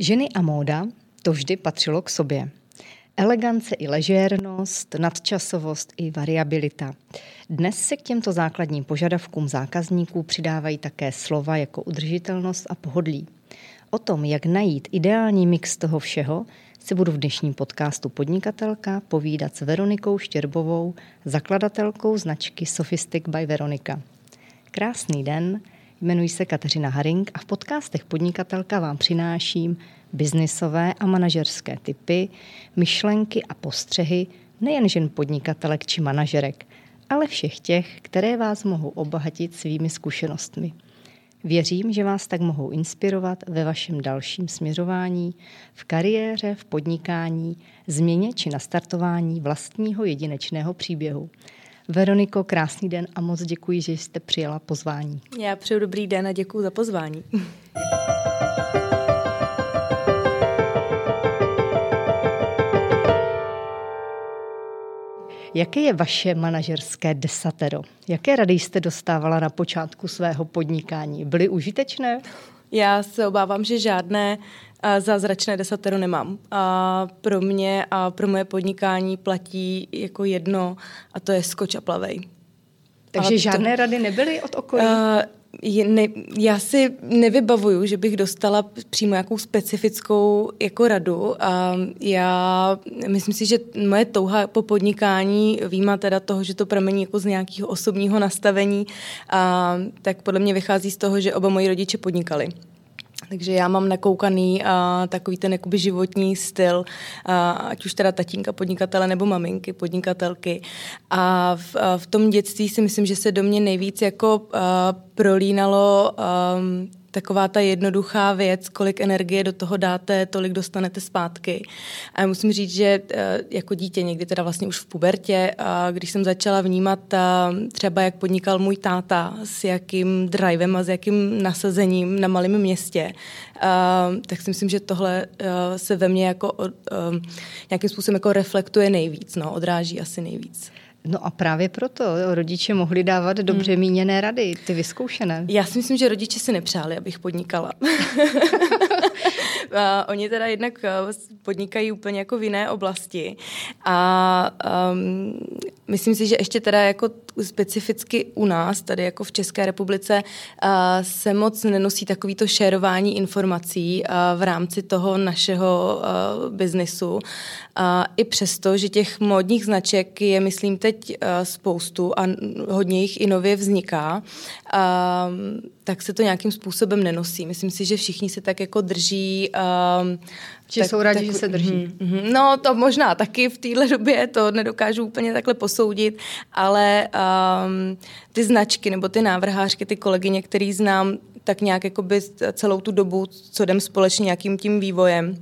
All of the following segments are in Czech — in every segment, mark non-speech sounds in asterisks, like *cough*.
Ženy a móda to vždy patřilo k sobě. Elegance i ležérnost, nadčasovost i variabilita. Dnes se k těmto základním požadavkům zákazníků přidávají také slova jako udržitelnost a pohodlí. O tom, jak najít ideální mix toho všeho, se budu v dnešním podcastu Podnikatelka povídat s Veronikou Štěrbovou, zakladatelkou značky Sophistic by Veronika. Krásný den, jmenuji se Kateřina Haring a v podcastech Podnikatelka vám přináším biznisové a manažerské typy, myšlenky a postřehy nejen žen podnikatelek či manažerek, ale všech těch, které vás mohou obohatit svými zkušenostmi. Věřím, že vás tak mohou inspirovat ve vašem dalším směřování, v kariéře, v podnikání, změně či nastartování vlastního jedinečného příběhu. Veroniko, krásný den a moc děkuji, že jste přijela pozvání. Já přeju dobrý den a děkuji za pozvání. Jaké je vaše manažerské desatero? Jaké rady jste dostávala na počátku svého podnikání? Byly užitečné? Já se obávám, že žádné zázračné desatero nemám. A pro mě a pro moje podnikání platí jako jedno a to je skoč a plavej. Takže Ale žádné to, rady nebyly od okolí? Uh, ne, já si nevybavuju, že bych dostala přímo nějakou specifickou jako radu. A já myslím si, že moje touha po podnikání, výjima teda toho, že to pramení jako z nějakého osobního nastavení, a, tak podle mě vychází z toho, že oba moji rodiče podnikali. Takže já mám nakoukaný a, takový ten jakoby životní styl, a, ať už teda tatínka podnikatele nebo maminky podnikatelky. A v, a v tom dětství si myslím, že se do mě nejvíc jako a, prolínalo a, taková ta jednoduchá věc, kolik energie do toho dáte, tolik dostanete zpátky. A já musím říct, že eh, jako dítě, někdy teda vlastně už v pubertě, když jsem začala vnímat třeba, jak podnikal můj táta, s jakým drivem a s jakým nasazením na malém městě, tak si myslím, že tohle eh, se ve mně jako nějakým způsobem jako reflektuje nejvíc, no, odráží asi nejvíc. No a právě proto rodiče mohli dávat dobře hmm. míněné rady, ty vyzkoušené. Já si myslím, že rodiče si nepřáli, abych podnikala. *laughs* a oni teda jednak eh, podnikají úplně jako v jiné oblasti a um, myslím si, že ještě teda jako specificky u nás, tady jako v České republice, uh, se moc nenosí takovýto šerování informací uh, v rámci toho našeho biznisu. Uh, I přesto, že těch módních značek je, myslím, teď spoustu a hodně jich i nově vzniká, tak se to nějakým způsobem nenosí. Myslím si, že všichni se tak jako drží. Um, že tak, jsou rádi, tak, že se drží. Mm, mm, no to možná taky v téhle době, to nedokážu úplně takhle posoudit, ale um, ty značky nebo ty návrhářky, ty kolegyně, který znám, tak nějak jako by celou tu dobu, co jdem společně nějakým tím vývojem,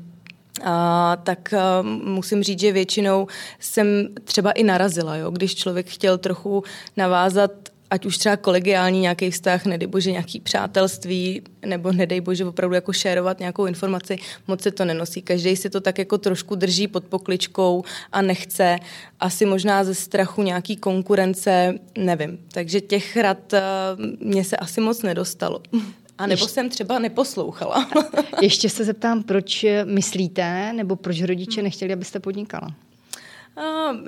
a, tak a, musím říct, že většinou jsem třeba i narazila, jo, když člověk chtěl trochu navázat ať už třeba kolegiální nějaký vztah, nedej bože nějaký přátelství, nebo nedej bože opravdu jako šérovat nějakou informaci, moc se to nenosí. Každý si to tak jako trošku drží pod pokličkou a nechce. Asi možná ze strachu nějaký konkurence, nevím. Takže těch rad uh, mě se asi moc nedostalo. A nebo Ještě... jsem třeba neposlouchala. *laughs* Ještě se zeptám, proč myslíte, nebo proč rodiče nechtěli, abyste podnikala? Uh, uh,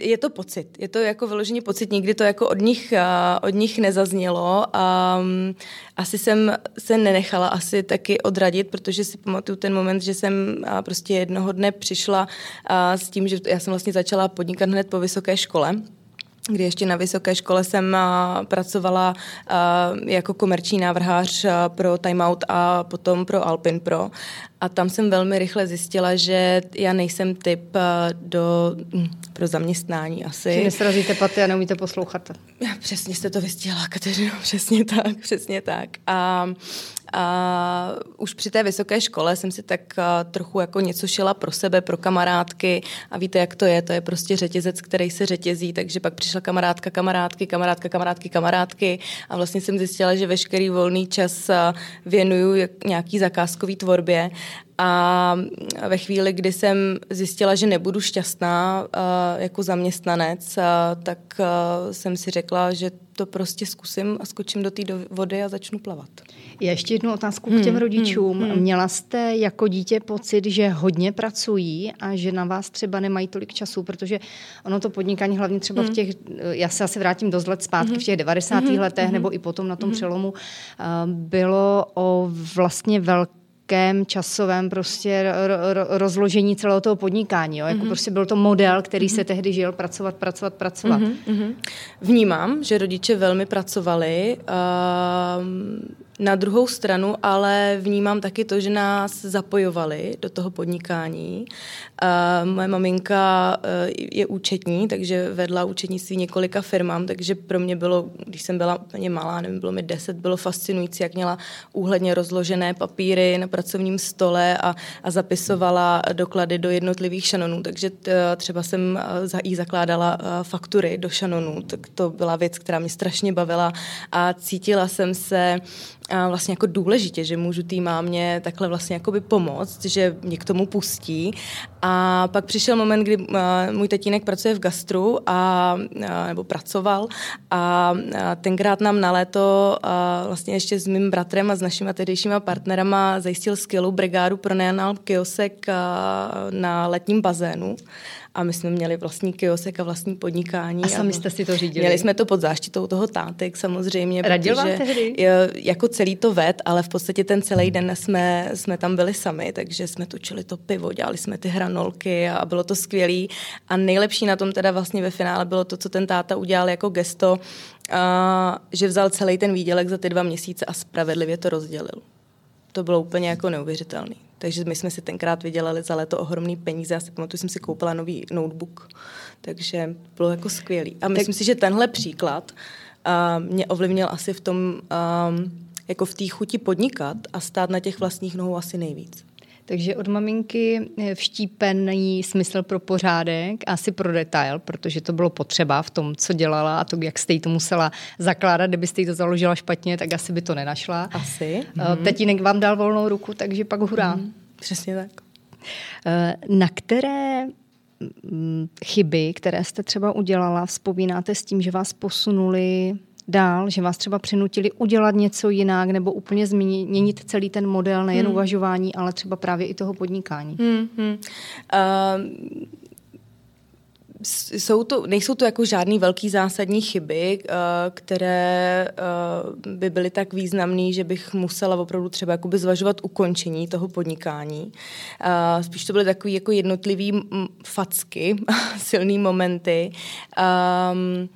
je to pocit. Je to jako vyloženě pocit, nikdy to jako od nich, od nich nezaznělo a um, asi jsem se nenechala asi taky odradit, protože si pamatuju ten moment, že jsem prostě jednoho dne přišla s tím, že já jsem vlastně začala podnikat hned po vysoké škole kdy ještě na vysoké škole jsem pracovala jako komerční návrhář pro Time Out a potom pro Alpin Pro. A tam jsem velmi rychle zjistila, že já nejsem typ do, hm, pro zaměstnání asi. Že nesrazíte paty a neumíte poslouchat. Přesně jste to vystihla, Kateřino, *laughs* přesně tak, přesně tak. A a už při té vysoké škole jsem si tak trochu jako něco šila pro sebe, pro kamarádky. A víte, jak to je, to je prostě řetězec, který se řetězí, takže pak přišla kamarádka, kamarádky, kamarádka, kamarádky, kamarádky. A vlastně jsem zjistila, že veškerý volný čas věnuju nějaký zakázkový tvorbě. A ve chvíli, kdy jsem zjistila, že nebudu šťastná jako zaměstnanec, tak jsem si řekla, že to prostě zkusím a skočím do té vody a začnu plavat. Já ještě jednu otázku k těm hmm, rodičům. Hmm, hmm. Měla jste jako dítě pocit, že hodně pracují a že na vás třeba nemají tolik času, protože ono to podnikání hlavně třeba hmm. v těch, já se asi vrátím do let zpátky, hmm. v těch 90. Hmm. letech hmm. nebo i potom na tom hmm. přelomu, bylo o vlastně velké velkém časovém prostě ro, ro, rozložení celého toho podnikání. Jo? Jako mm-hmm. prostě byl to model, který mm-hmm. se tehdy žil, pracovat, pracovat, pracovat. Mm-hmm. Vnímám, že rodiče velmi pracovali. Uh, na druhou stranu ale vnímám taky to, že nás zapojovali do toho podnikání. Uh, moje maminka uh, je účetní, takže vedla účetnictví několika firmám, takže pro mě bylo, když jsem byla úplně malá, nevím, bylo mi deset, bylo fascinující, jak měla úhledně rozložené papíry na pracovním stole a, a zapisovala doklady do jednotlivých šanonů, takže t, třeba jsem uh, jí zakládala uh, faktury do šanonů, tak to byla věc, která mě strašně bavila a cítila jsem se vlastně jako důležitě, že můžu tý mámě takhle vlastně jakoby pomoct, že mě k tomu pustí. A pak přišel moment, kdy můj tatínek pracuje v gastru a, nebo pracoval a, tenkrát nám na léto vlastně ještě s mým bratrem a s našimi tehdejšíma partnerama zajistil skvělou brigádu, pronajal kiosek na letním bazénu a my jsme měli vlastní kiosek a vlastní podnikání. A sami jste si to řídili? Měli jsme to pod záštitou toho tátek samozřejmě. Radil vám tehdy? Jako celý to ved, ale v podstatě ten celý den jsme, jsme tam byli sami, takže jsme točili to pivo, dělali jsme ty hranolky a bylo to skvělé. A nejlepší na tom teda vlastně ve finále bylo to, co ten táta udělal jako gesto, a, že vzal celý ten výdělek za ty dva měsíce a spravedlivě to rozdělil. To bylo úplně jako neuvěřitelné. Takže my jsme si tenkrát vydělali za léto ohromný peníze. Já si pamatuju, jsem si koupila nový notebook. Takže bylo jako skvělý. A myslím tak... si, že tenhle příklad uh, mě ovlivnil asi v tom, um, jako v té chuti podnikat a stát na těch vlastních nohou asi nejvíc. Takže od maminky vštípený smysl pro pořádek, asi pro detail, protože to bylo potřeba v tom, co dělala a to, jak jste jí to musela zakládat. Kdybyste jí to založila špatně, tak asi by to nenašla. Asi. Mm-hmm. Tatínek vám dal volnou ruku, takže pak hurá. Mm-hmm. Přesně tak. Eh, na které mm, chyby, které jste třeba udělala, vzpomínáte s tím, že vás posunuli dál, že vás třeba přinutili udělat něco jinak nebo úplně změnit celý ten model, nejen hmm. uvažování, ale třeba právě i toho podnikání? Hmm, hmm. Uh, jsou to, nejsou to jako žádný velký zásadní chyby, uh, které uh, by byly tak významné, že bych musela opravdu třeba jakoby zvažovat ukončení toho podnikání. Uh, spíš to byly takové jako jednotlivý facky, *laughs* silné momenty. Um,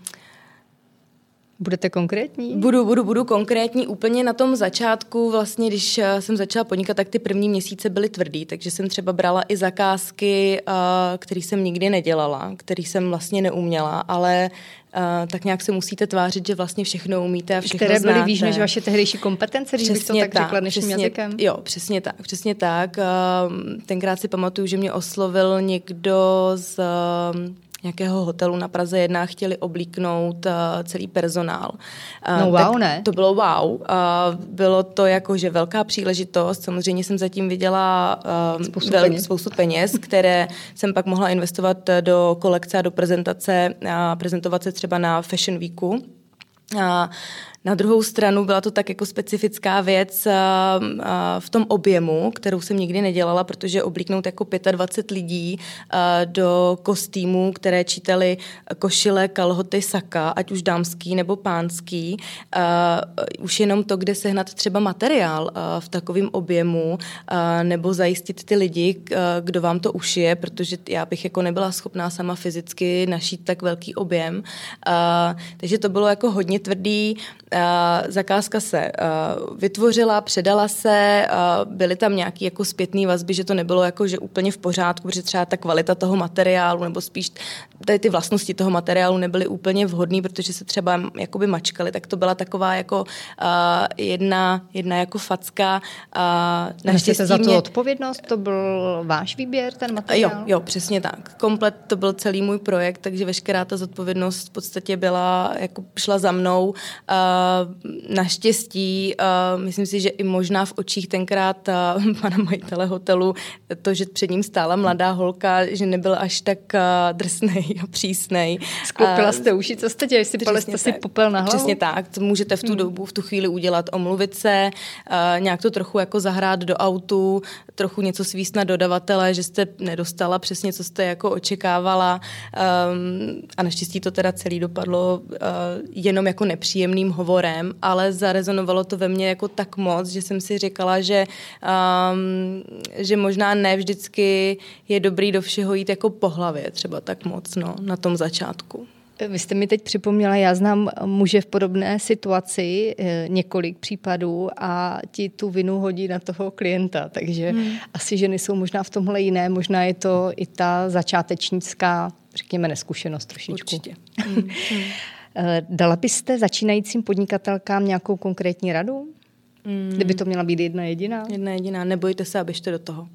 Budete konkrétní? Budu, budu, budu konkrétní. Úplně na tom začátku, vlastně, když eh, jsem začala podnikat, tak ty první měsíce byly tvrdý, takže jsem třeba brala i zakázky, eh, které jsem nikdy nedělala, které jsem vlastně neuměla, ale Uh, tak nějak se musíte tvářit, že vlastně všechno umíte a všechno Které byly znáte. víš než vaše tehdejší kompetence, když bych to tak, tak řekla dnešním přesně, jazykem? Jo, přesně tak, přesně tak. Uh, tenkrát si pamatuju, že mě oslovil někdo z uh, nějakého hotelu na Praze 1 chtěli oblíknout uh, celý personál. Uh, no wow, ne? To bylo wow. Uh, bylo to jako, že velká příležitost. Samozřejmě jsem zatím viděla uh, spoustu, vel, peněz. spoustu peněz, které *laughs* jsem pak mohla investovat do kolekce a do prezentace a prezentovat se třeba na Fashion Weeku. A na druhou stranu byla to tak jako specifická věc v tom objemu, kterou jsem nikdy nedělala, protože oblíknout jako 25 lidí do kostýmů, které čítali košile, kalhoty, saka, ať už dámský nebo pánský, už jenom to, kde sehnat třeba materiál v takovém objemu, nebo zajistit ty lidi, kdo vám to ušije, protože já bych jako nebyla schopná sama fyzicky našít tak velký objem. Takže to bylo jako hodně tvrdý, zakázka se uh, vytvořila, předala se, uh, byly tam nějaké jako zpětné vazby, že to nebylo jako, že úplně v pořádku, protože třeba ta kvalita toho materiálu, nebo spíš tady ty vlastnosti toho materiálu nebyly úplně vhodné, protože se třeba jakoby mačkaly, tak to byla taková jako jedna, jedna jako facka. Naštěstí za tu mě... odpovědnost? To byl váš výběr, ten materiál? Jo, jo, přesně tak. Komplet to byl celý můj projekt, takže veškerá ta zodpovědnost v podstatě byla, jako šla za mnou. Uh, naštěstí, uh, myslím si, že i možná v očích tenkrát uh, *laughs* pana majitele hotelu, to, že před ním stála mladá holka, že nebyl až tak uh, drsnej *laughs* a přísnej. Sklopila jste uši, co jste dělali? Sypali jste si popel na hlavu? Přesně tak, to můžete v tu hmm. dobu, v tu chvíli udělat, omluvit se, uh, nějak to trochu jako zahrát do autu, trochu něco svíst na dodavatele, že jste nedostala přesně, co jste jako očekávala um, a naštěstí to teda celý dopadlo uh, jenom jako nepříjemným hovorem, ale zarezonovalo to ve mně jako tak moc, že jsem si říkala, že, um, že možná ne vždycky je dobrý do všeho jít jako po hlavě třeba tak moc no, na tom začátku. Vy jste mi teď připomněla, já znám muže v podobné situaci, eh, několik případů a ti tu vinu hodí na toho klienta, takže hmm. asi ženy jsou možná v tomhle jiné, možná je to i ta začátečnická, řekněme, neskušenost trošičku. Určitě. *laughs* Hmm. Eh, dala byste začínajícím podnikatelkám nějakou konkrétní radu? Hmm. Kdyby to měla být jedna jediná? Jedna jediná, nebojte se a běžte do toho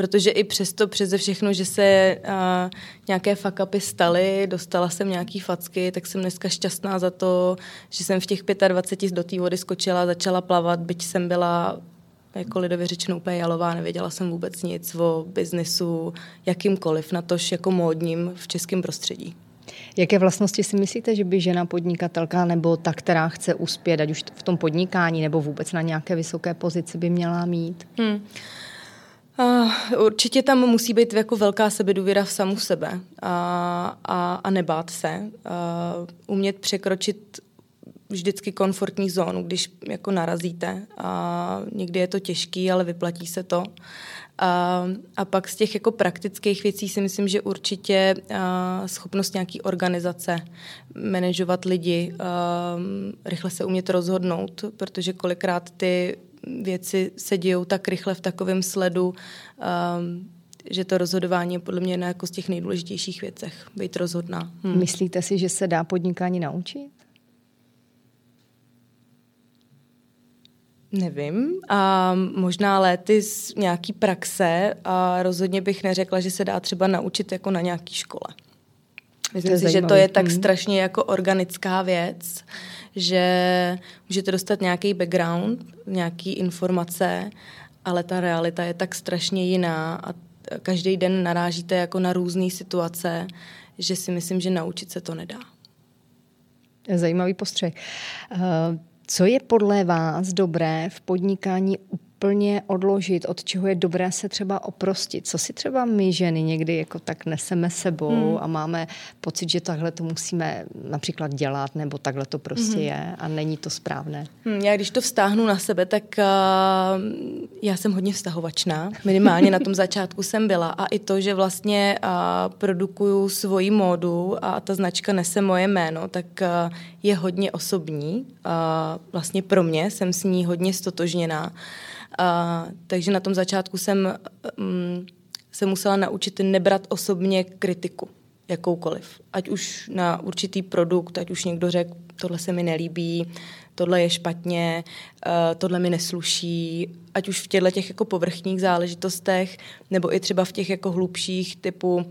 protože i přesto, přeze všechno, že se uh, nějaké fakapy staly, dostala jsem nějaký facky, tak jsem dneska šťastná za to, že jsem v těch 25 do té vody skočila, začala plavat, byť jsem byla jako lidově řečeno úplně jalová, nevěděla jsem vůbec nic o biznesu, jakýmkoliv, na tož jako módním v českém prostředí. Jaké vlastnosti si myslíte, že by žena podnikatelka nebo ta, která chce uspět, ať už v tom podnikání nebo vůbec na nějaké vysoké pozici by měla mít? Hmm. Uh, určitě tam musí být jako velká sebedůvěra v samu sebe a, a, a nebát se. Uh, umět překročit vždycky komfortní zónu, když jako narazíte. A někdy je to těžký, ale vyplatí se to. A, a pak z těch jako praktických věcí si myslím, že určitě a, schopnost nějaký organizace, manažovat lidi, a, rychle se umět rozhodnout, protože kolikrát ty věci se dějou tak rychle v takovém sledu, um, že to rozhodování je podle mě jedna jako z těch nejdůležitějších věcech, být rozhodná. Hmm. Myslíte si, že se dá podnikání naučit? Nevím. A možná léty z nějaký praxe a rozhodně bych neřekla, že se dá třeba naučit jako na nějaký škole. Myslím si, že to je tak hmm. strašně jako organická věc, že můžete dostat nějaký background, nějaký informace, ale ta realita je tak strašně jiná a každý den narážíte jako na různé situace, že si myslím, že naučit se to nedá. Zajímavý postřeh. Eh, co je podle vás dobré v podnikání úplně odložit, od čeho je dobré se třeba oprostit. Co si třeba my ženy někdy jako tak neseme sebou hmm. a máme pocit, že takhle to musíme například dělat, nebo takhle to prostě hmm. je a není to správné. Hmm, já když to vztáhnu na sebe, tak uh, já jsem hodně vztahovačná. Minimálně na tom *laughs* začátku jsem byla a i to, že vlastně uh, produkuju svoji módu a ta značka nese moje jméno, tak uh, je hodně osobní. Uh, vlastně pro mě jsem s ní hodně stotožněná. A, takže na tom začátku jsem um, se musela naučit nebrat osobně kritiku, jakoukoliv. Ať už na určitý produkt, ať už někdo řekl, tohle se mi nelíbí, tohle je špatně, tohle mi nesluší, ať už v těchto těch jako povrchních záležitostech, nebo i třeba v těch jako hlubších typu uh,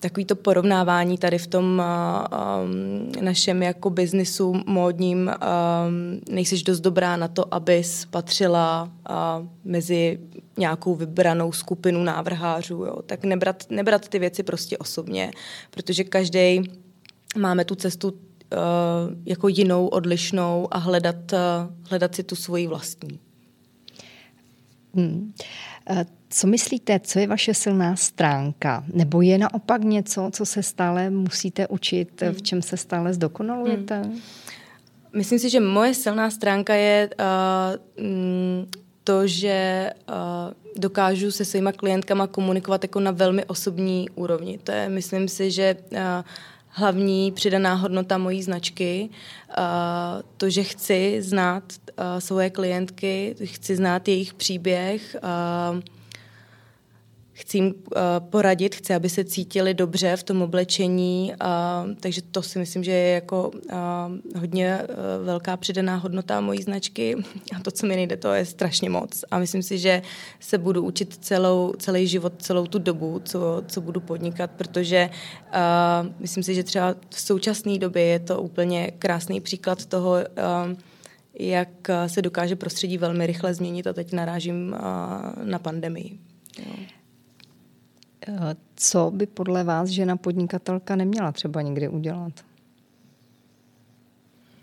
takový to porovnávání tady v tom um, našem jako biznisu módním, um, nejsiš dost dobrá na to, abys patřila uh, mezi nějakou vybranou skupinu návrhářů, jo. tak nebrat, nebrat ty věci prostě osobně, protože každý máme tu cestu uh, jako jinou, odlišnou a hledat, uh, hledat si tu svoji vlastní. Hmm. Co myslíte, co je vaše silná stránka? Nebo je naopak něco, co se stále musíte učit, hmm. v čem se stále zdokonalujete? Hmm. Myslím si, že moje silná stránka je uh, to, že uh, dokážu se svýma klientkama komunikovat jako na velmi osobní úrovni. To je, myslím si, že uh, hlavní přidaná hodnota mojí značky. To, že chci znát svoje klientky, chci znát jejich příběh, chci jim uh, poradit, chci, aby se cítili dobře v tom oblečení, takže to si myslím, že je jako uh, hodně uh, velká přidaná hodnota mojí značky *laughs* a to, co mi nejde, to je strašně moc a myslím si, že se budu učit celou, celý život, celou tu dobu, co, co budu podnikat, protože myslím si, že třeba v současné době je to úplně krásný příklad toho, jak se dokáže prostředí velmi rychle změnit a teď narážím na pandemii. Jo. Co by podle vás žena podnikatelka neměla třeba někdy udělat?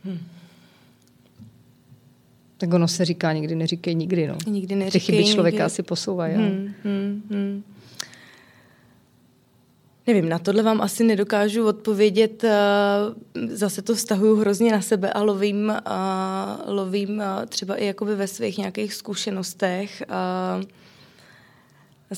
Hmm. Tak ono se říká, nikdy neříkej nikdy. No. Nikdy neříkej Ty chyby člověka nikdy. asi posouvají. Hmm, hmm, hmm. Nevím, na tohle vám asi nedokážu odpovědět. Eh, zase to vztahuju hrozně na sebe a lovím, a eh, lovím eh, třeba i jakoby ve svých nějakých zkušenostech.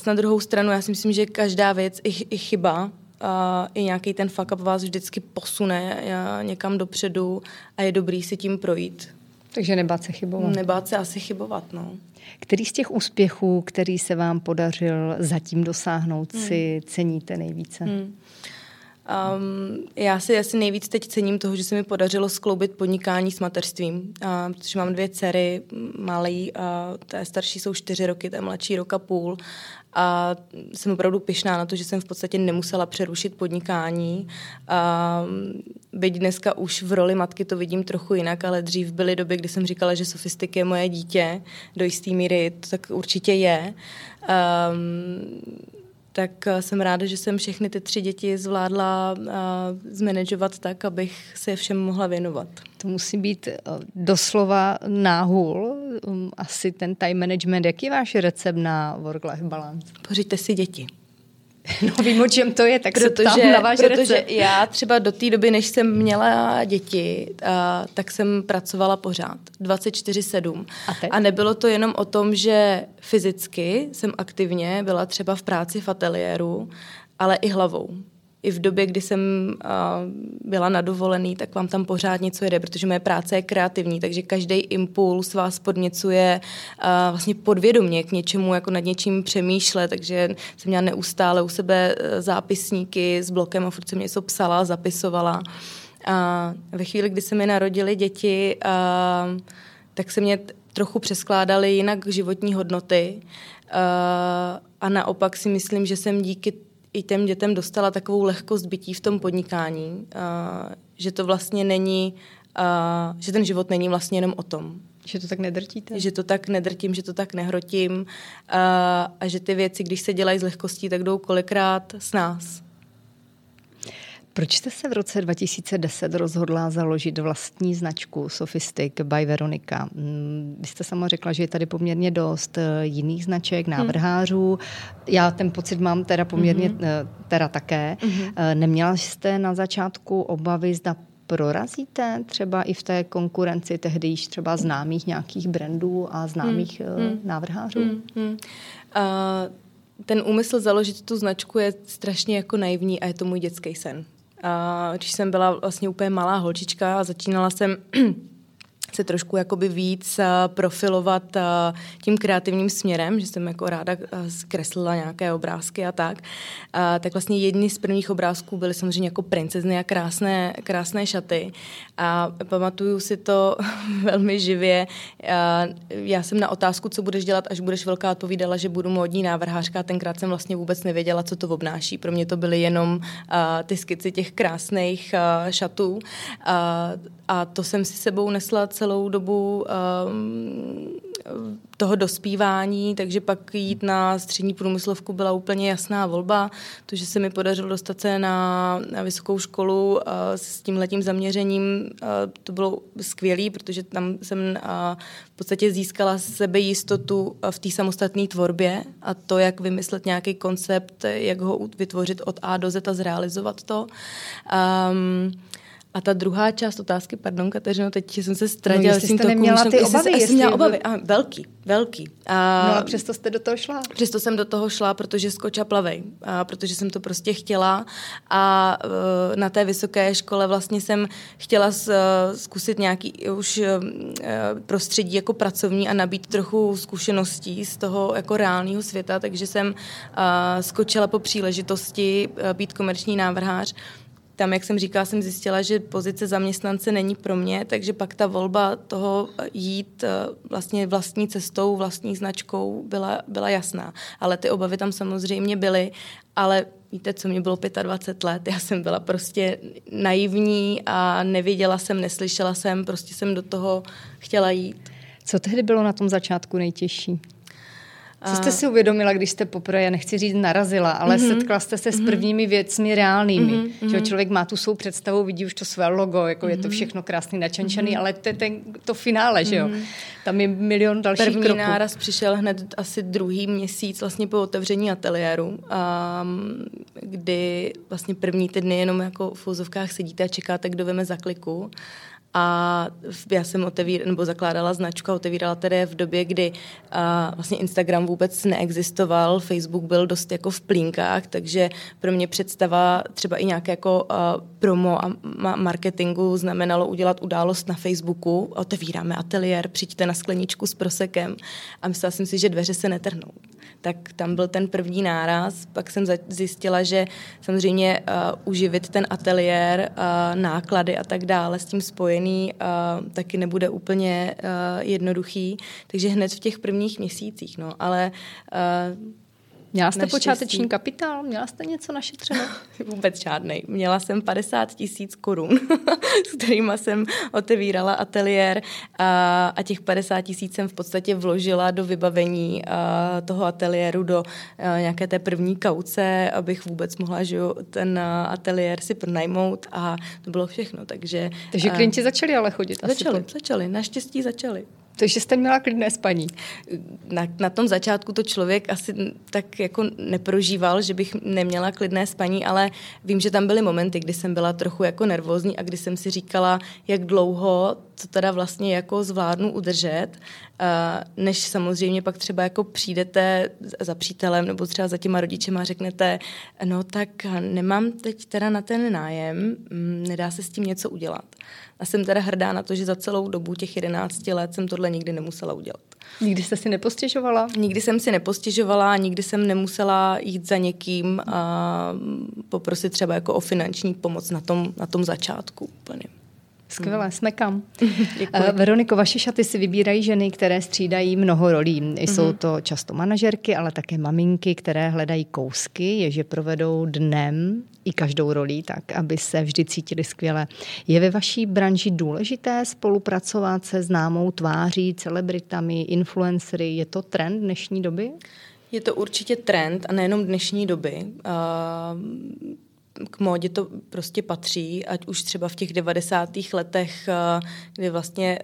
A na druhou stranu, já si myslím, že každá věc, i, i chyba, a i nějaký ten fuck up vás vždycky posune někam dopředu a je dobrý si tím projít. Takže nebát se chybovat. Nebát se asi chybovat, no. Který z těch úspěchů, který se vám podařil zatím dosáhnout, hmm. si ceníte nejvíce? Hmm. Um, já si asi nejvíc teď cením toho, že se mi podařilo skloubit podnikání s mateřstvím, uh, protože mám dvě dcery, malý, uh, té starší jsou čtyři roky, té mladší roka půl a jsem opravdu pyšná na to, že jsem v podstatě nemusela přerušit podnikání. A byť dneska už v roli matky to vidím trochu jinak, ale dřív byly doby, kdy jsem říkala, že sofistik je moje dítě do jisté míry, to tak určitě je. Um, tak eh, jsem ráda, že jsem všechny ty tři děti zvládla uh, zmanagovat tak, abych se všem mohla věnovat. To musí být eh, doslova náhul, um, asi ten time management. Jaký je váš recept na work-life balance? Pořiďte si děti. *laughs* No vím, o čem to je, tak protože, se ptám na váš Protože recept. já třeba do té doby, než jsem měla děti, uh, tak jsem pracovala pořád, 24-7. A, a nebylo to jenom o tom, že fyzicky jsem aktivně byla třeba v práci v ateliéru, ale i hlavou i v době, kdy jsem uh, byla na dovolený, tak vám tam pořád něco jede, protože moje práce je kreativní, takže každý impuls vás podněcuje uh, vlastně podvědomě k něčemu, jako nad něčím přemýšlet, takže jsem měla neustále u sebe zápisníky s blokem a furt jsem něco psala, zapisovala. A ve chvíli, kdy se mi narodily děti, uh, tak se mě trochu přeskládaly jinak životní hodnoty a naopak si myslím, že jsem díky i těm dětem dostala takovou lehkost bytí v tom podnikání, uh, že to vlastně není, uh, že ten život není vlastně jenom o tom. Že to tak nedrtíte? Že to tak nedrtím, že to tak nehrotím uh, a že ty věci, když se dělají s lehkostí, tak jdou kolikrát s nás. Proč jste se v roce 2010 rozhodla založit vlastní značku Sophistic by Veronika? Mm, vy jste sama řekla, že je tady poměrně dost eh, jiných značek, hmm. návrhářů. Já ten pocit mám teda poměrně, mm-hmm. teda také. Mm-hmm. Neměla jste na začátku obavy, zda prorazíte třeba i v té konkurenci tehdy již třeba známých nějakých brandů a známých hmm. hmm. návrhářů? Hmm. Hmm. Uh, ten úmysl založit tu značku je strašně jako naivní a je to můj dětský sen. A když jsem byla vlastně úplně malá holčička a začínala jsem se trošku jakoby víc profilovat tím kreativním směrem, že jsem jako ráda zkreslila nějaké obrázky a tak, tak vlastně jedni z prvních obrázků byly samozřejmě jako princezny a krásné, krásné šaty a pamatuju si to *laughs* velmi živě. Já jsem na otázku, co budeš dělat, až budeš velká, odpovídala, že budu módní návrhářka. Tenkrát jsem vlastně vůbec nevěděla, co to obnáší. Pro mě to byly jenom ty skici těch krásných šatů a to jsem si sebou nesla celou dobu um, toho dospívání, takže pak jít na střední průmyslovku byla úplně jasná volba. To, že se mi podařilo dostat se na, na vysokou školu uh, s tím letím zaměřením, uh, to bylo skvělé, protože tam jsem uh, v podstatě získala sebejistotu v té samostatné tvorbě a to, jak vymyslet nějaký koncept, jak ho vytvořit od A do Z a zrealizovat to. Um, A ta druhá část otázky, pardon, Kateřino, teď jsem se ztratila. No, jste neměla ty obavy. Jestli jsem měla obavy, a, velký, velký. A, no a přesto jste do toho šla? Přesto jsem do toho šla, protože skoča plavej, a protože jsem to prostě chtěla a uh, na té vysoké škole vlastně jsem chtěla uh, zkusit nějaký už uh, prostředí jako pracovní a nabít trochu zkušeností z toho jako reálného světa, takže jsem skočila po příležitosti být komerční návrhář tam, jak jsem říkala, jsem zjistila, že pozice zaměstnance není pro mě, takže pak ta volba toho jít eh, vlastně vlastní cestou, vlastní značkou byla, byla jasná. Ale ty obavy tam samozřejmě byly, ale víte, co mě bylo 25 let, já jsem byla prostě naivní a nevěděla jsem, neslyšela jsem, prostě jsem do toho chtěla jít. Co tehdy bylo na tom začátku nejtěžší? Co jste si uvědomila, když jste poprvé, já nechci říct narazila, ale mm-hmm. setkala jste se mm-hmm. s mhm. prvními věcmi reálnými. Mm-hmm. Že člověk má tu svou představu, vidí už to své logo, jako mm-hmm. je to mhm. všechno krásný, načančený, mm-hmm. ale to je ten, to finále, mm-hmm. že jo. Mhm. Tam je milion dalších První kroků. náraz přišel hned asi druhý měsíc vlastně po otevření ateliéru, um, kdy vlastně první ty dny jenom jako v úzovkách sedíte a čekáte, kdo veme za kliku. A já jsem otevír, nebo zakládala značku a otevírala tedy v době, kdy a, vlastně Instagram vůbec neexistoval, Facebook byl dost jako v plínkách, takže pro mě představa třeba i nějaké jako a, promo a ma- marketingu znamenalo udělat událost na Facebooku, otevíráme ateliér, přijďte na skleničku s prosekem. A myslela jsem si, že dveře se netrhnou tak tam byl ten první náraz. Pak jsem zjistila, že samozřejmě uh, uživit ten ateliér, uh, náklady a tak dále s tím spojený uh, taky nebude úplně uh, jednoduchý. Takže hned v těch prvních měsících, no, ale uh, Měla jste Naštěstí. počáteční kapitál? Měla jste něco našetřeno? *laughs* Vůbec žádný. Měla jsem 50 tisíc korun, *laughs* s kterými jsem otevírala ateliér a, a těch 50 tisíc jsem v podstatě vložila do vybavení a, toho ateliéru, do a, nějaké té první kauce, abych vůbec mohla že ten a, ateliér si pronajmout a to bylo všechno. Takže, Takže klienti začali ale chodit? Začali, začali. Naštěstí začali. Takže jste měla klidné spaní. Na, na tom začátku to člověk asi tak jako neprožíval, že bych neměla klidné spaní, ale vím, že tam byly momenty, kdy jsem byla trochu jako nervózní a kdy jsem si říkala, jak dlouho to teda vlastně jako zvládnu udržet, než samozřejmě pak třeba jako přijdete za přítelem nebo třeba za těma rodičema a řeknete, no tak nemám teď teda na ten nájem, mm, nedá se s tím něco udělat. A jsem teda hrdá na to, že za celou dobu těch 11 let jsem tohle nikdy nemusela udělat. Nikdy jste si nepostěžovala? Nikdy jsem si nepostěžovala, nikdy jsem nemusela jít za někým a poprosit třeba jako o finanční pomoc na tom, na tom začátku úplně. Skvělé, hmm. jsme kam. *laughs* Uh, Veroniko, vaše šaty si vybírají ženy, které střídají mnoho rolí. Jsou hmm. to často manažerky, ale také maminky, které hledají kousky, ježe provedou dnem i každou rolí, tak aby se vždy cítili skvěle. Je ve vaší branži důležité spolupracovat se známou tváří, celebritami, influencery? Je to trend dnešní doby? Je to určitě trend a nejenom dnešní doby. Uh, k módě to prostě patří, ať už třeba v těch 90. letech, kdy vlastně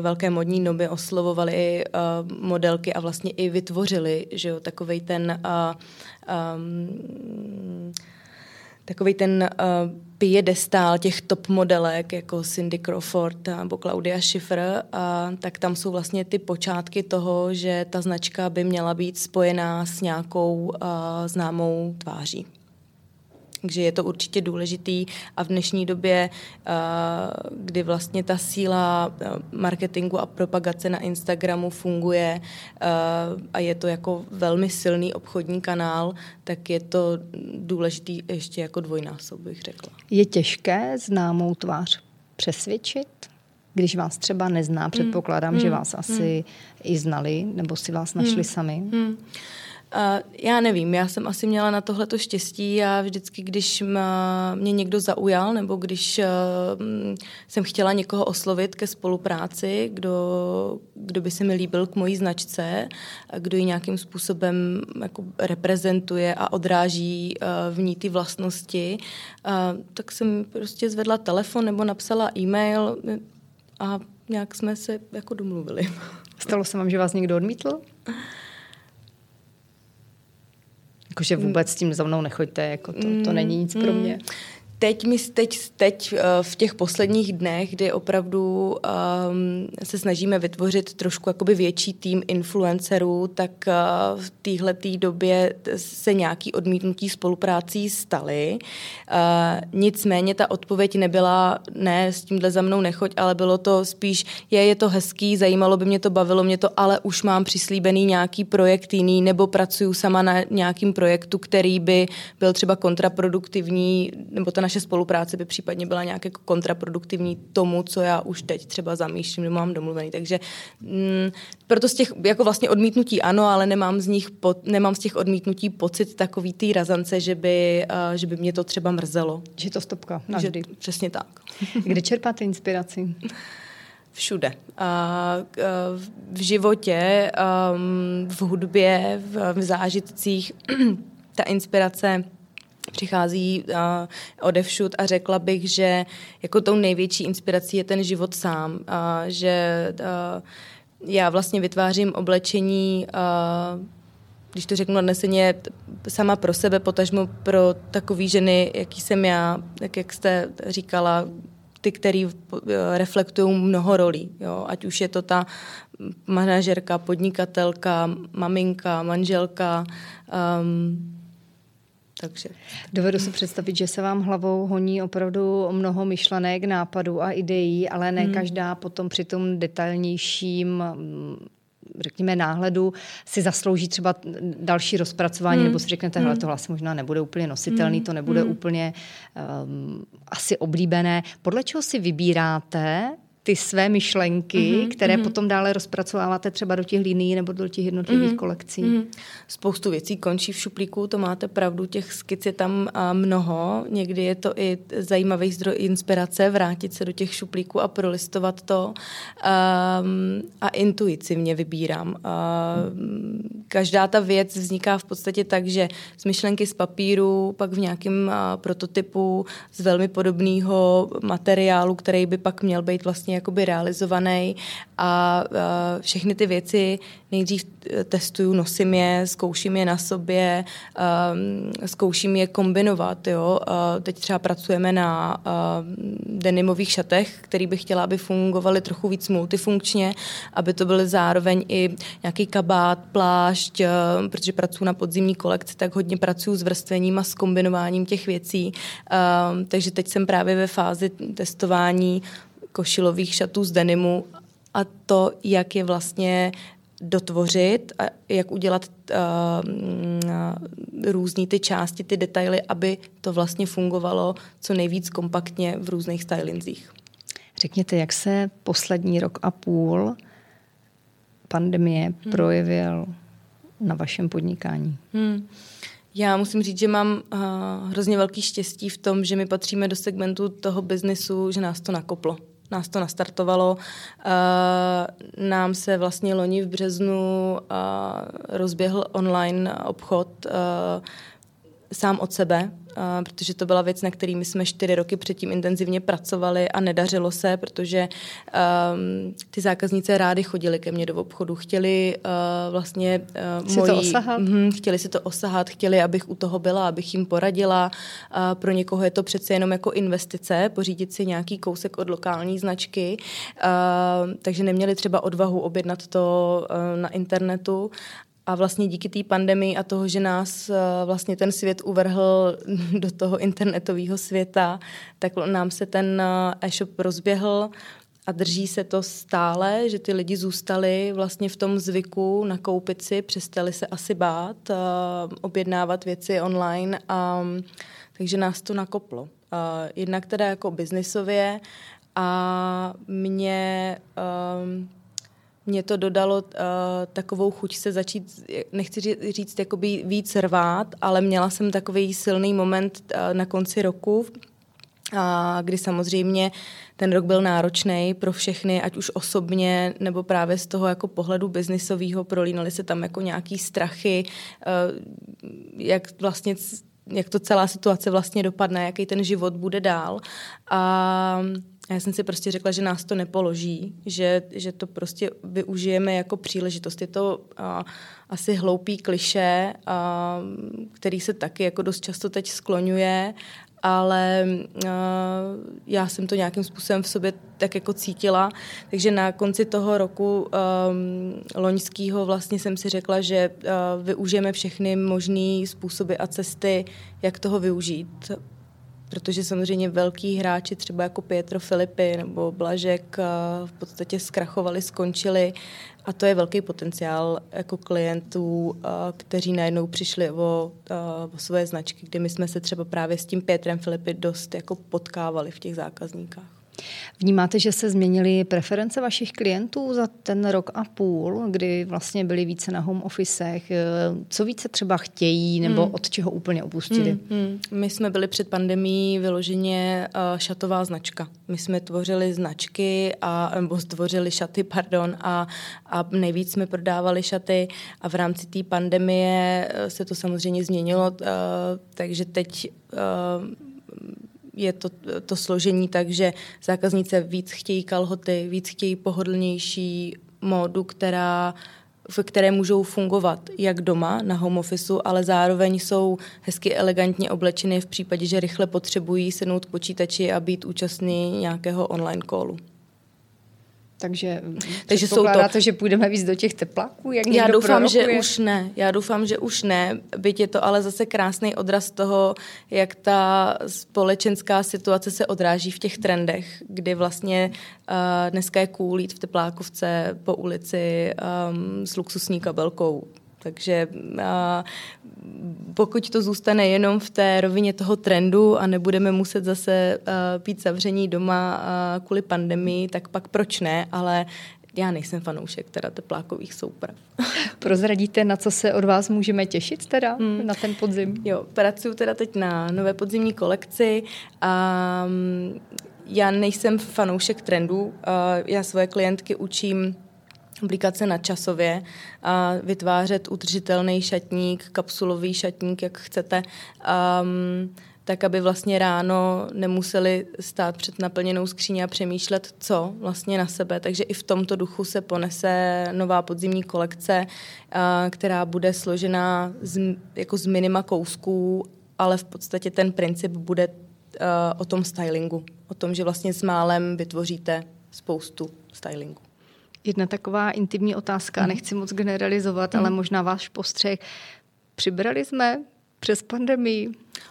velké modní noby oslovovaly modelky a vlastně i vytvořili, že jo, takovej ten um, takový ten uh, piedestál těch top modelek, jako Cindy Crawford nebo Claudia Schiffer, a tak tam jsou vlastně ty počátky toho, že ta značka by měla být spojená s nějakou uh, známou tváří. Takže je to určitě důležitý a v dnešní době, eh, kdy vlastně ta síla eh, marketingu a propagace na Instagramu funguje eh, a je to jako velmi silný obchodní kanál, tak je to důležitý ještě jako dvojnásob, bych řekla. Je těžké známou tvář přesvědčit? Když vás třeba nezná, hmm. předpokládám, mm. že vás asi mm. i znali, nebo si vás našli mm. sami. Mm. Já nevím, já jsem asi měla na tohle to štěstí a vždycky, když mě někdo zaujal nebo když uh, jsem chtěla někoho oslovit ke spolupráci, kdo, kdo by se mi líbil k mojí značce, kdo ji nějakým způsobem jako reprezentuje a odráží uh, v ní ty vlastnosti, uh, tak jsem prostě zvedla telefon nebo napsala e-mail a nějak jsme se jako domluvili. Stalo se vám, že vás někdo odmítl? Jakože vůbec s tím za mnou nechoďte, jako to, to není nic pro mě. Teď, my, teď, teď uh, v těch posledních dnech, kdy opravdu um, se snažíme vytvořit trošku jakoby větší tým influencerů, tak uh, v téhle době se nějaký odmítnutí spoluprácí staly. Uh, nicméně ta odpověď nebyla, ne, s tímhle za mnou nechoď, ale bylo to spíš, je, je to hezký, zajímalo by mě to, bavilo mě to, ale už mám přislíbený nějaký projekt jiný, nebo pracuju sama na nějakým projektu, který by byl třeba kontraproduktivní, nebo ta naše spolupráce by případně byla nějak jako kontraproduktivní tomu, co já už teď třeba zamýšlím, nebo mám domluvený. Takže mm, proto z těch jako vlastně odmítnutí ano, ale nemám z nich po, nemám z těch odmítnutí pocit takový té razance, že by, uh, že by mě to třeba mrzelo. Že to stopka navždy. Že, přesně tak. *laughs* Kde čerpáte inspiraci? Všude. Uh, v životě, um, v hudbě, v zážitcích. *clears throat* Ta inspirace přichází uh, odevšud a řekla bych, že jako tou největší inspirací je ten život sám. Uh, že uh, já vlastně vytvářím oblečení uh, když to řeknu nadneseně, sama pro sebe, potažmo pro takové ženy, jaký jsem já, tak jak jste říkala, ty, které reflektují mnoho rolí. Jo? Ať už je to ta manažerka, podnikatelka, maminka, manželka, um, takže. Dovedu si představit, že se vám hlavou honí opravdu mnoho myšlenek, nápadů a ideí, ale ne hmm. každá potom při tom detailnějším řekněme, náhledu si zaslouží třeba další rozpracování, hmm. nebo si řeknete, hele, hmm. tohle asi možná nebude úplně nositelný, hmm. to nebude hmm. úplně um, asi oblíbené. Podle čeho si vybíráte ty své myšlenky, mm-hmm, které mm-hmm. potom dále rozpracováváte třeba do těch linií nebo do těch jednotlivých mm-hmm, kolekcí? Mm-hmm. Spoustu věcí končí v šuplíku, to máte pravdu, těch skic je tam mnoho. Někdy je to i zajímavý zdroj inspirace, vrátit se do těch šuplíků a prolistovat to. Um, a intuitivně vybírám. Um, každá ta věc vzniká v podstatě tak, že z myšlenky z papíru, pak v nějakém uh, prototypu z velmi podobného materiálu, který by pak měl být vlastně jakoby realizovaný a všechny ty věci nejdřív testuju, nosím je, zkouším je na sobě, um, zkouším je kombinovat. Jo? Teď třeba pracujeme na uh, denimových šatech, který bych chtěla, aby fungovaly trochu víc multifunkčně, aby to byly zároveň i nějaký kabát, plášť, uh, protože pracuji na podzimní kolekci, tak hodně pracuji s vrstvením a s kombinováním těch věcí. Uh, takže teď jsem právě ve fázi testování košilových šatů z denimu a to, jak je vlastně dotvořit a jak udělat uh, různý ty části, ty detaily, aby to vlastně fungovalo co nejvíc kompaktně v různých stylinzích. Řekněte, jak se poslední rok a půl pandemie hmm. projevil na vašem podnikání? Hmm. Já musím říct, že mám uh, hrozně velký štěstí v tom, že my patříme do segmentu toho biznesu, že nás to nakoplo nás to nastartovalo. Uh, nám se vlastně loni v březnu uh, rozběhl online obchod uh, sám od sebe, protože to byla věc, na který my jsme čtyři roky předtím intenzivně pracovali a nedařilo se, protože um, ty zákaznice rády chodili ke mně do obchodu, chtěli uh, vlastně uh, si mojí, to osahat? Mm, chtěli si to osahat, chtěli, abych u toho byla, abych jim poradila. Uh, pro někoho je to přece jenom jako investice, pořídit si nějaký kousek od lokální značky, uh, takže neměli třeba odvahu objednat to uh, na internetu a vlastně díky té pandemii a toho, že nás eh, vlastně ten svět uvrhl *laughs* do toho internetového světa, tak nám se ten eh, e-shop rozběhl a drží se to stále, že ty lidi zůstali vlastně v tom zvyku nakoupit si, přestali se asi bát, uh, objednávat věci online, a, takže nás to nakoplo. Jednak teda jako biznisově a mě... Uh, mě to dodalo uh, takovou chuť se začít, nechci říct, jakoby víc rvát, ale měla jsem takový silný moment uh, na konci roku, a kdy samozřejmě ten rok byl náročný pro všechny, ať už osobně, nebo právě z toho jako pohledu biznisového, prolínaly se tam jako nějaký strachy, uh, jak vlastně jak to celá situace vlastně dopadne, jaký ten život bude dál. A já jsem si prostě řekla, že nás to nepoloží, že, že to prostě využijeme jako příležitost. Je to a, asi hloupý kliše, a, který se taky jako dost často teď skloňuje, ale uh, já jsem to nějakým způsobem v sobě tak jako cítila, takže na konci toho roku um, loňského vlastně jsem si řekla, že uh, využijeme všechny možné způsoby a cesty, jak toho využít protože samozřejmě velký hráči, třeba jako Pietro Filipy nebo Blažek, v podstatě zkrachovali, skončili a to je velký potenciál jako klientů, kteří najednou přišli o, o svoje značky, kdy my jsme se třeba právě s tím Pietrem Filipy dost jako potkávali v těch zákazníkách. Vnímáte, že se změnily preference vašich klientů za ten rok a půl, kdy vlastně byli více na home officech? Co více třeba chtějí nebo hmm. od čeho úplně opustili? Hmm, hmm. My jsme byli před pandemí vyloženě uh, šatová značka. My jsme tvořili značky, a, nebo stvořili šaty, *laughs* pardon, a, a nejvíc jsme prodávali šaty a v rámci té pandemie eh, se to samozřejmě změnilo, uh, takže teď uh, je to, to složení tak, že zákaznice víc chtějí kalhoty, víc chtějí pohodlnější módu, která v které můžou fungovat jak doma na home officeu, ale zároveň jsou hezky elegantně oblečeny v případě, že rychle potřebují sednout k počítači a být účastní nějakého online callu. Takže, Takže jsou to, že půjdeme víc do těch tepláků, jak Já doufám, prorokuje? že už ne. Já doufám, že už ne. Byť je to ale zase krásný odraz toho, jak ta společenská situace se odráží v těch trendech, kdy vlastně uh, dneska je cool jít v teplákovce po ulici um, s luxusní kabelkou takže a, pokud to zůstane jenom v té rovině toho trendu a nebudeme muset zase a, být zavření doma a, kvůli pandemii, tak pak proč ne, ale já nejsem fanoušek teda teplákových souprav. *laughs* Prozradíte, na co se od vás můžeme těšit teda hmm. na ten podzim? Jo, pracuji teda teď na nové podzimní kolekci a já nejsem fanoušek trendů. Já svoje klientky učím aplikace na časově a vytvářet udržitelný šatník, kapsulový šatník, jak chcete, um, tak aby vlastně ráno nemuseli stát před naplněnou skříní a přemýšlet, co vlastně na sebe. Takže i v tomto duchu se ponese nová podzimní kolekce, která bude složená z, jako z minima kousků, ale v podstatě ten princip bude o tom stylingu, o tom, že vlastně s málem vytvoříte spoustu stylingu. Jedna taková intimní otázka, mm. nechci moc generalizovat, mm. ale možná váš postřeh. Přibrali jsme přes pandemii?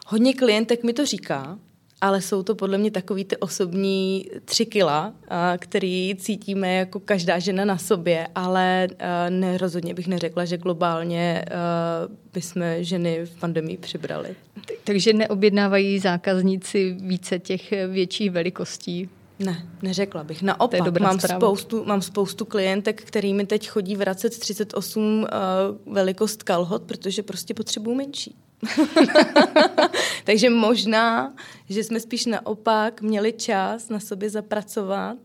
Hodně klientek mi to říká, ale jsou to podle mě takový ty osobní tři kila, který cítíme jako každá žena na sobě, ale ne, rozhodně bych neřekla, že globálně bychom ženy v pandemii přibrali. Takže neobjednávají zákazníci více těch větších velikostí? Ne, neřekla bych. Naopak, mám spoustu, mám spoustu klientek, kterými teď chodí vracet 38 uh, velikost kalhot, protože prostě potřebují menší. *laughs* Takže možná, že jsme spíš naopak měli čas na sobě zapracovat.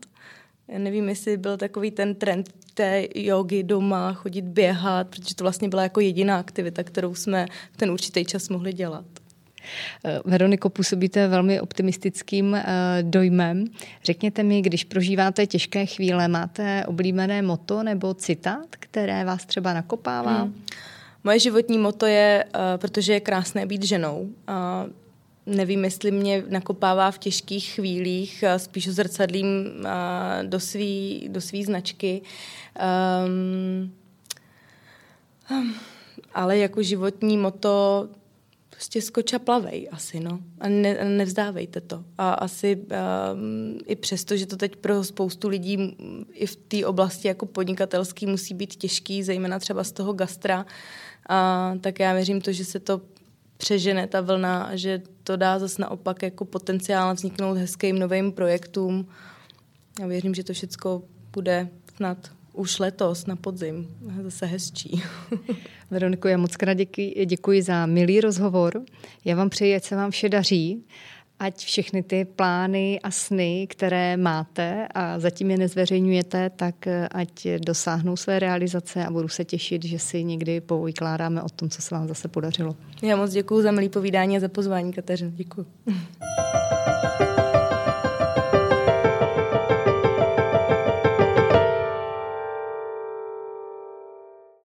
Já nevím, jestli byl takový ten trend té jogy doma, chodit běhat, protože to vlastně byla jako jediná aktivita, kterou jsme v ten určitý čas mohli dělat. Eh, Veroniko, působíte velmi optimistickým eh, dojmem. Řekněte mi, když prožíváte těžké chvíle, máte oblíbené moto nebo citát, které vás třeba nakopává? Hmm. Moje životní moto je, uh, protože je krásné být ženou. Nevím, jestli mě nakopává v těžkých chvílích, spíš zrcadlím uh, do své do svý značky. Um, ale jako životní moto prostě skoča plavej asi, no. A ne, nevzdávejte to. A asi um, i přesto, že to teď pro spoustu lidí i v té oblasti jako podnikatelský musí být těžký, zejména třeba z toho gastra, a, tak já věřím to, že se to přežene ta vlna a že to dá zase naopak jako potenciál vzniknout hezkým novým projektům. Já věřím, že to všechno bude snad už letos na podzim. Zase hezčí. *laughs* Veroniko, já moc krát děkuji, děkuji za milý rozhovor. Já vám přeji, ať se vám vše daří, ať všechny ty plány a sny, které máte a zatím je nezveřejňujete, tak ať dosáhnou své realizace a budu se těšit, že si někdy povykládáme o tom, co se vám zase podařilo. Já moc děkuji za milý povídání a za pozvání, Kateřin. Děkuji. *laughs*